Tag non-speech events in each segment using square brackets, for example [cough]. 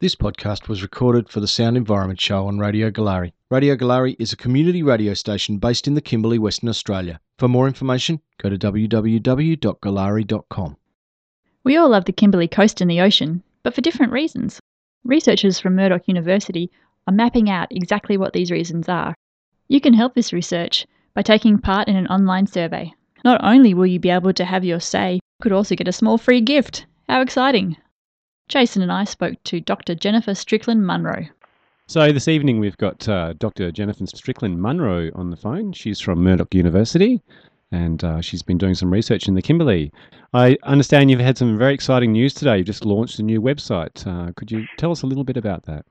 This podcast was recorded for the Sound Environment Show on Radio Goolarri. Radio Goolarri is a community radio station based in the Kimberley, Western Australia. For more information, go to www.goolarri.com. We all love the Kimberley coast and the ocean, but for different reasons. Researchers from Murdoch University are mapping out exactly what these reasons are. You can help this research by taking part in an online survey. Not only will you be able to have your say, you could also get a small free gift. How exciting! Jason and I spoke to Dr. Jennifer Strickland Munro. So this evening we've got uh, Dr. Jennifer Strickland Munro on the phone. She's from Murdoch University and uh, she's been doing some research in the Kimberley. I understand you've had some very exciting news today. You've just launched a new website. Uh, could you tell us a little bit about that?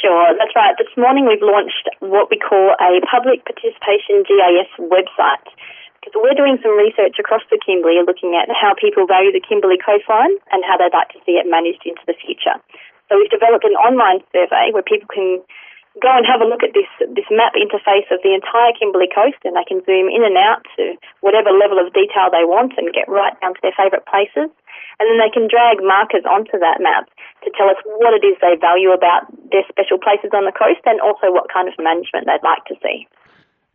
Sure, that's right. This morning we've launched what we call a public participation GIS website because we're doing some research across the Kimberley looking at how people value the Kimberley coastline and how they'd like to see it managed into the future. So we've developed an online survey where people can go and have a look at this this map interface of the entire Kimberley coast and they can zoom in and out to whatever level of detail they want and get right down to their favourite places. And then they can drag markers onto that map to tell us what it is they value about their special places on the coast and also what kind of management they'd like to see.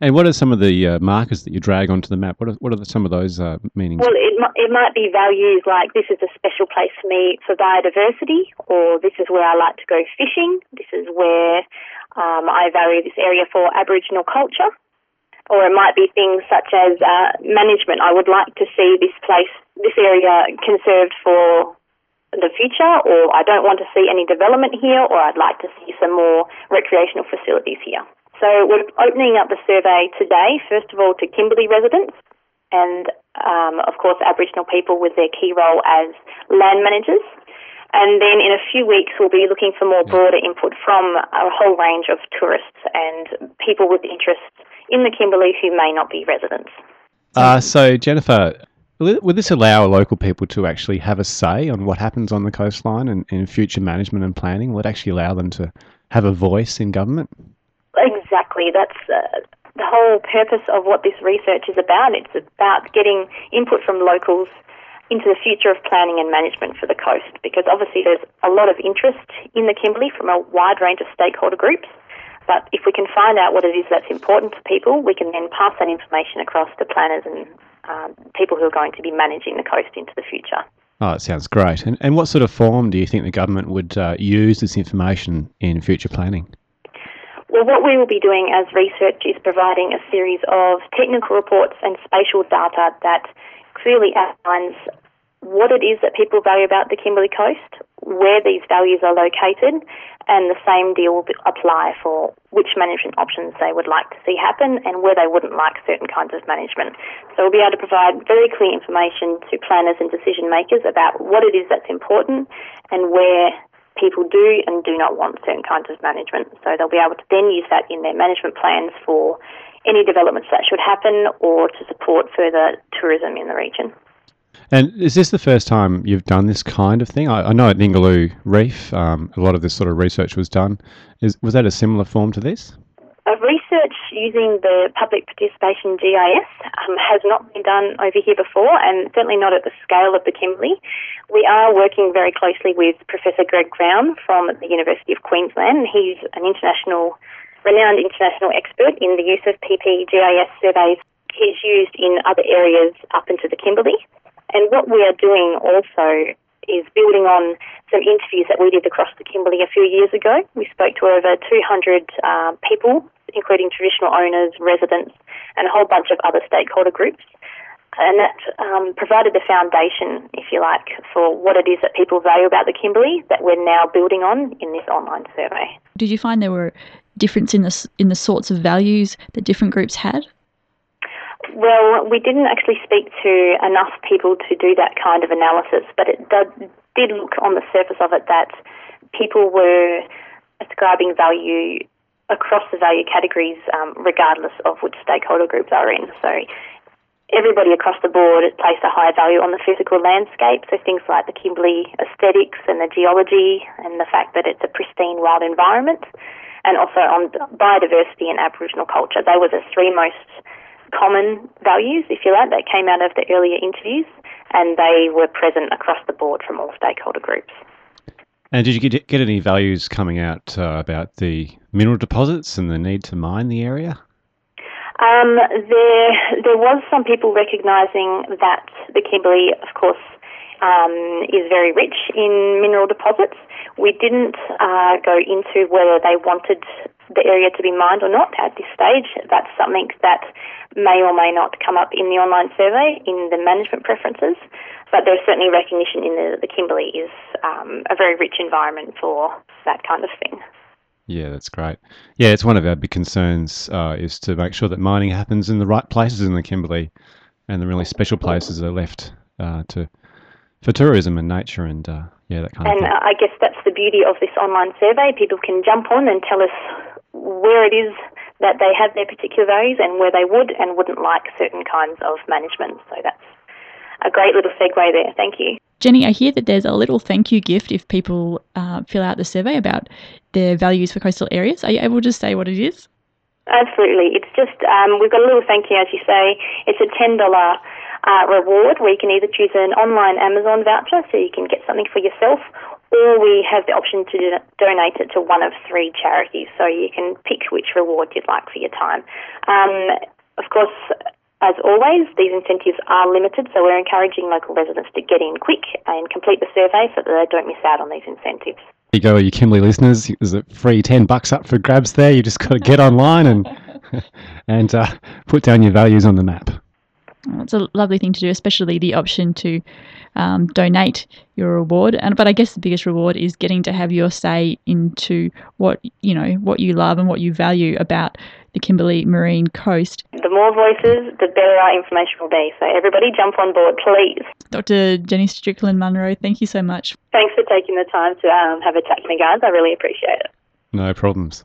And what are some of the uh, markers that you drag onto the map? What are, what are the, some of those uh, meanings? Well, it, it might be values like this is a special place for me for biodiversity, or this is where I like to go fishing, this is where um, I value this area for Aboriginal culture. Or it might be things such as uh, management. I would like to see this place, this area conserved for the future, or I don't want to see any development here, or I'd like to see some more recreational facilities here. So we're opening up the survey today, first of all, to Kimberley residents and, um, of course, Aboriginal people with their key role as land managers. And then in a few weeks, we'll be looking for more broader input from a whole range of tourists and people with interests in the Kimberley who may not be residents. Uh, so, Jennifer, will this allow local people to actually have a say on what happens on the coastline and in future management and planning? Will it actually allow them to have a voice in government? Exactly. That's uh, the whole purpose of what this research is about. It's about getting input from locals into the future of planning and management for the coast because obviously there's a lot of interest in the Kimberley from a wide range of stakeholder groups. But if we can find out what it is that's important to people, we can then pass that information across to planners and um, people who are going to be managing the coast into the future. Oh, it sounds great. And, and what sort of form do you think the government would uh, use this information in future planning? Well, what we will be doing as research is providing a series of technical reports and spatial data that clearly outlines what it is that people value about the Kimberley Coast, where these values are located, and the same deal will apply for which management options they would like to see happen and where they wouldn't like certain kinds of management. So we'll be able to provide very clear information to planners and decision makers about what it is that's important and where people do and do not want certain kinds of management. So they'll be able to then use that in their management plans for any developments that should happen or to support further tourism in the region. And is this the first time you've done this kind of thing? I, I know at Ningaloo Reef, um, a lot of this sort of research was done. Is, was that a similar form to this? Research using the public participation GIS um, has not been done over here before, and certainly not at the scale of the Kimberley. We are working very closely with Professor Greg Brown from the University of Queensland. He's an international, renowned international expert in the use of PPGIS surveys. He's used in other areas up into the Kimberley. And what we are doing also is building on some interviews that we did across the Kimberley a few years ago. We spoke to over 200 uh, people, including traditional owners, residents, and a whole bunch of other stakeholder groups. And that um, provided the foundation, if you like, for what it is that people value about the Kimberley that we're now building on in this online survey. Did you find there were difference in the in the sorts of values that different groups had? Well, we didn't actually speak to enough people to do that kind of analysis, but it did, did look on the surface of it that people were ascribing value across the value categories, um, regardless of which stakeholder groups are in. So everybody across the board placed a high value on the physical landscape, so things like the Kimberley aesthetics and the geology and the fact that it's a pristine wild environment, and also on biodiversity and Aboriginal culture. They were the three most common values, if you like, that came out of the earlier interviews, and they were present across the board from all stakeholder groups. And did you get, get any values coming out uh, about the mineral deposits and the need to mine the area? Um, there, there was some people recognising that the Kimberley, of course, um, is very rich in mineral deposits. We didn't uh, go into whether they wanted the area to be mined or not at this stage. That's something that may or may not come up in the online survey in the management preferences, but there's certainly recognition in the, the Kimberley is um, a very rich environment for that kind of thing. Yeah, that's great. Yeah, it's one of our big concerns uh, is to make sure that mining happens in the right places in the Kimberley, and the really special places are left uh, to for tourism and nature and uh, yeah, that kind and of thing. And I guess that's the beauty of this online survey. People can jump on and tell us where it is that they have their particular values and where they would and wouldn't like certain kinds of management. So that's a great little segue there. Thank you. Jenny, I hear that there's a little thank you gift if people uh, fill out the survey about their values for coastal areas. Are you able to say what it is? Absolutely. It's just, um, we've got a little thank you, as you say. It's a $10 uh, reward where you can either choose an online Amazon voucher so you can get something for yourself or we have the option to do, donate it to one of three charities. So you can pick which reward you'd like for your time. Um, of course, as always, these incentives are limited, so we're encouraging local residents to get in quick and complete the survey so that they don't miss out on these incentives. There you go, you Kimberley listeners. There's a free 10 bucks up for grabs there. You just got to get online and, [laughs] and uh, put down your values on the map. It's a lovely thing to do, especially the option to um, donate your reward. And but I guess the biggest reward is getting to have your say into what you know what you love and what you value about the Kimberley Marine Coast. The more voices, the better our information will be. So everybody, jump on board, please. Dr. Jenny Strickland Munro, thank you so much. Thanks for taking the time to um, have a chat with me, guys. I really appreciate it. No problems.